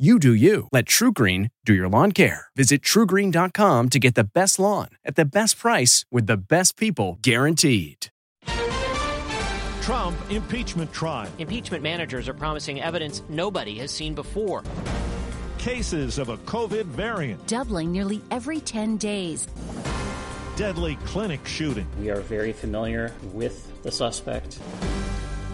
You do you. Let TruGreen do your lawn care. Visit trugreen.com to get the best lawn at the best price with the best people guaranteed. Trump impeachment trial. Impeachment managers are promising evidence nobody has seen before. Cases of a COVID variant. Doubling nearly every 10 days. Deadly clinic shooting. We are very familiar with the suspect.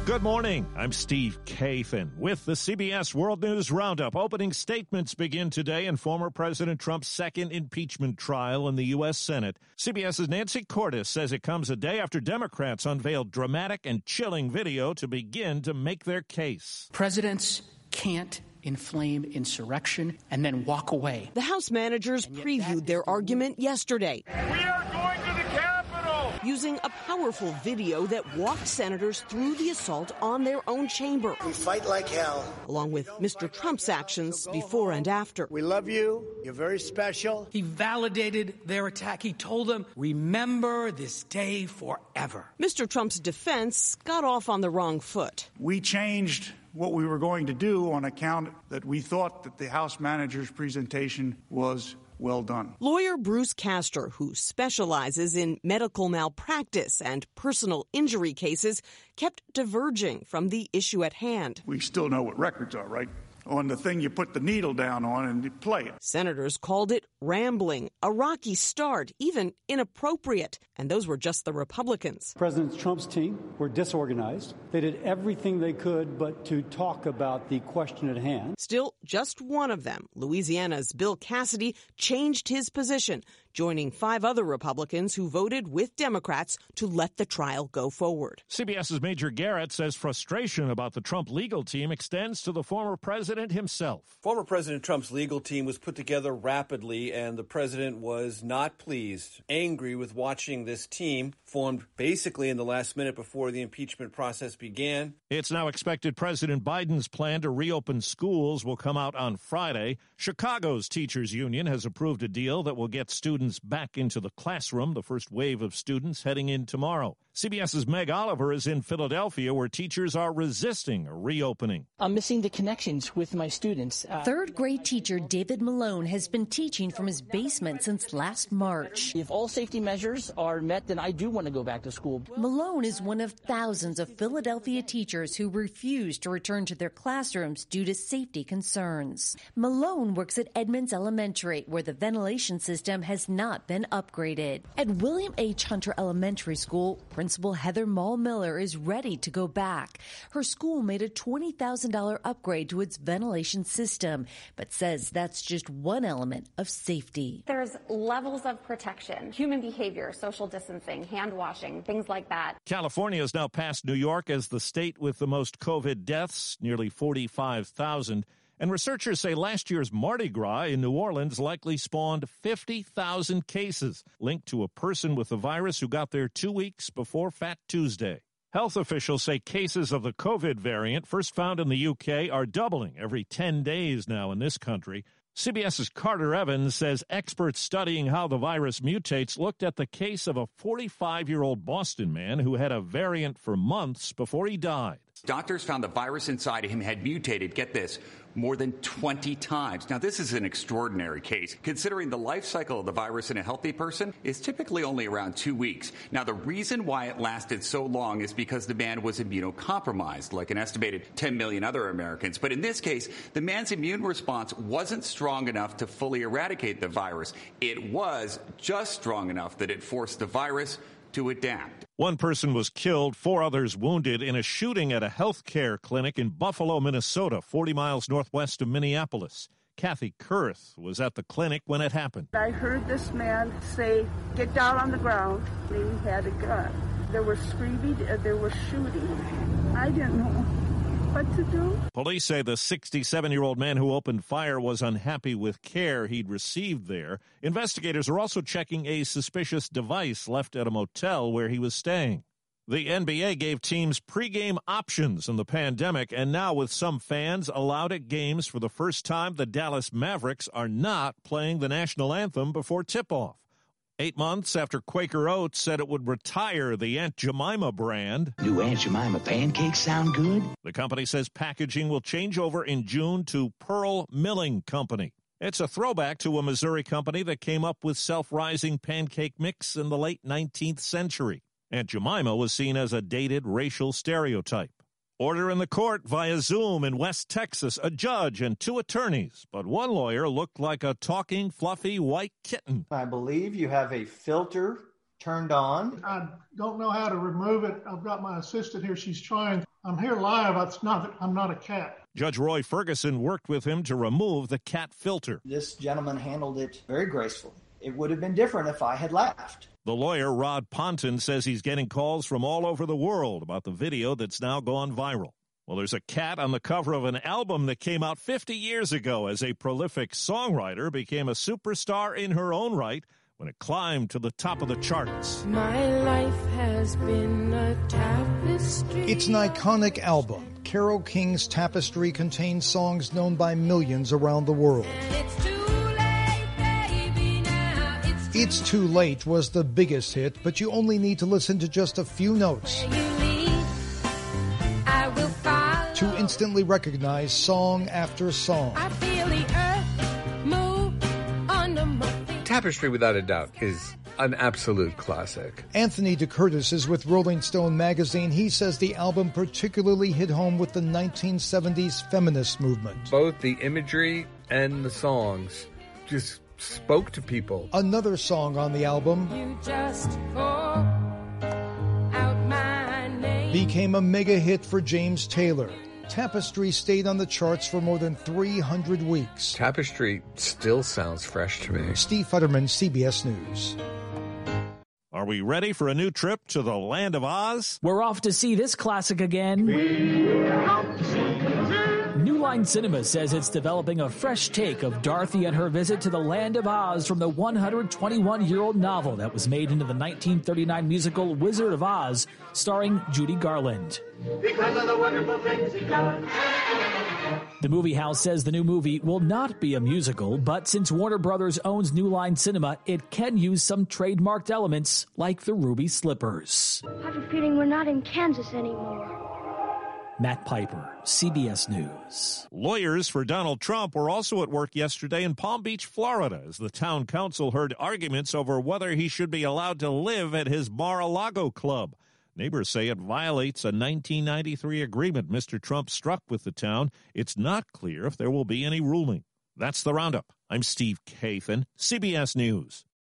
Good morning. I'm Steve Kathan with the CBS World News Roundup. Opening statements begin today in former President Trump's second impeachment trial in the U.S. Senate. CBS's Nancy Cordes says it comes a day after Democrats unveiled dramatic and chilling video to begin to make their case. Presidents can't inflame insurrection and then walk away. The House managers previewed their argument yesterday. We are going to the Capitol! Using a powerful video that walked senators through the assault on their own chamber. We fight like hell. Along with Mr. Trump's actions before and after. We love you. You're very special. He validated their attack. He told them, remember this day forever. Mr. Trump's defense got off on the wrong foot. We changed what we were going to do on account that we thought that the House manager's presentation was well done. Lawyer Bruce Castor, who specializes in medical malpractice and personal injury cases, kept diverging from the issue at hand. We still know what records are, right? On the thing you put the needle down on and you play it. Senators called it rambling, a rocky start, even inappropriate. And those were just the Republicans. President Trump's team were disorganized. They did everything they could but to talk about the question at hand. Still, just one of them, Louisiana's Bill Cassidy, changed his position joining five other Republicans who voted with Democrats to let the trial go forward. CBS's Major Garrett says frustration about the Trump legal team extends to the former president himself. Former President Trump's legal team was put together rapidly, and the president was not pleased, angry with watching this team formed basically in the last minute before the impeachment process began. It's now expected President Biden's plan to reopen schools will come out on Friday. Chicago's teachers union has approved a deal that will get students students back into the classroom, the first wave of students heading in tomorrow. CBS's Meg Oliver is in Philadelphia where teachers are resisting reopening. I'm missing the connections with my students. Uh, Third grade teacher David Malone has been teaching from his basement since last March. If all safety measures are met, then I do want to go back to school. Malone is one of thousands of Philadelphia teachers who refuse to return to their classrooms due to safety concerns. Malone works at Edmonds Elementary, where the ventilation system has not been upgraded. At William H. Hunter Elementary School, Principal Heather Mall Miller is ready to go back. Her school made a $20,000 upgrade to its ventilation system, but says that's just one element of safety. There's levels of protection, human behavior, social distancing, hand washing, things like that. California has now passed New York as the state with the most COVID deaths, nearly 45,000. And researchers say last year's Mardi Gras in New Orleans likely spawned 50,000 cases linked to a person with the virus who got there two weeks before Fat Tuesday. Health officials say cases of the COVID variant, first found in the UK, are doubling every 10 days now in this country. CBS's Carter Evans says experts studying how the virus mutates looked at the case of a 45 year old Boston man who had a variant for months before he died. Doctors found the virus inside him had mutated, get this, more than 20 times. Now, this is an extraordinary case, considering the life cycle of the virus in a healthy person is typically only around two weeks. Now, the reason why it lasted so long is because the man was immunocompromised, like an estimated 10 million other Americans. But in this case, the man's immune response wasn't strong enough to fully eradicate the virus. It was just strong enough that it forced the virus to adapt. One person was killed, four others wounded in a shooting at a health care clinic in Buffalo, Minnesota, 40 miles northwest of Minneapolis. Kathy Kurth was at the clinic when it happened. I heard this man say, Get down on the ground. He had a gun. There was screaming and there was shooting. I didn't know what to do. Police say the 67 year old man who opened fire was unhappy with care he'd received there. Investigators are also checking a suspicious device left at a motel where he was staying. The NBA gave teams pregame options in the pandemic, and now with some fans allowed at games for the first time, the Dallas Mavericks are not playing the national anthem before tip off. Eight months after Quaker Oats said it would retire the Aunt Jemima brand. New Aunt Jemima pancakes sound good? The company says packaging will change over in June to Pearl Milling Company. It's a throwback to a Missouri company that came up with self rising pancake mix in the late 19th century. Aunt Jemima was seen as a dated racial stereotype. Order in the court via Zoom in West Texas, a judge and two attorneys, but one lawyer looked like a talking, fluffy white kitten. I believe you have a filter turned on. I don't know how to remove it. I've got my assistant here. She's trying. I'm here live. It's not. I'm not a cat. Judge Roy Ferguson worked with him to remove the cat filter. This gentleman handled it very gracefully. It would have been different if I had laughed. The lawyer, Rod Ponton, says he's getting calls from all over the world about the video that's now gone viral. Well, there's a cat on the cover of an album that came out 50 years ago as a prolific songwriter became a superstar in her own right when it climbed to the top of the charts. My life has been a tapestry. It's an iconic album. Carole King's Tapestry contains songs known by millions around the world. It's Too Late was the biggest hit, but you only need to listen to just a few notes to instantly recognize song after song. Tapestry, without a doubt, is an absolute classic. Anthony DeCurtis is with Rolling Stone magazine. He says the album particularly hit home with the 1970s feminist movement. Both the imagery and the songs just spoke to people. Another song on the album became a mega hit for James Taylor. Tapestry stayed on the charts for more than 300 weeks. Tapestry still sounds fresh to me. Steve Futterman, CBS News. Are we ready for a new trip to the land of Oz? We're off to see this classic again. New Line Cinema says it's developing a fresh take of Dorothy and her visit to the land of Oz from the 121 year old novel that was made into the 1939 musical Wizard of Oz, starring Judy Garland. Because of the wonderful things he does. The movie house says the new movie will not be a musical, but since Warner Brothers owns New Line Cinema, it can use some trademarked elements like the ruby slippers. I have a feeling we're not in Kansas anymore. Matt Piper, CBS News. Lawyers for Donald Trump were also at work yesterday in Palm Beach, Florida, as the town council heard arguments over whether he should be allowed to live at his Mar-a-Lago club. Neighbors say it violates a 1993 agreement Mr. Trump struck with the town. It's not clear if there will be any ruling. That's the roundup. I'm Steve Kathan, CBS News.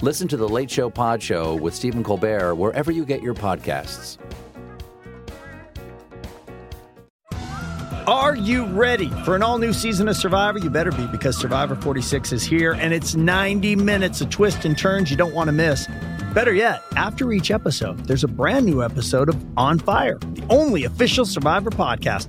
Listen to The Late Show Pod Show with Stephen Colbert wherever you get your podcasts. Are you ready for an all new season of Survivor? You better be because Survivor 46 is here and it's 90 minutes of twists and turns you don't want to miss. Better yet, after each episode, there's a brand new episode of On Fire, the only official Survivor podcast.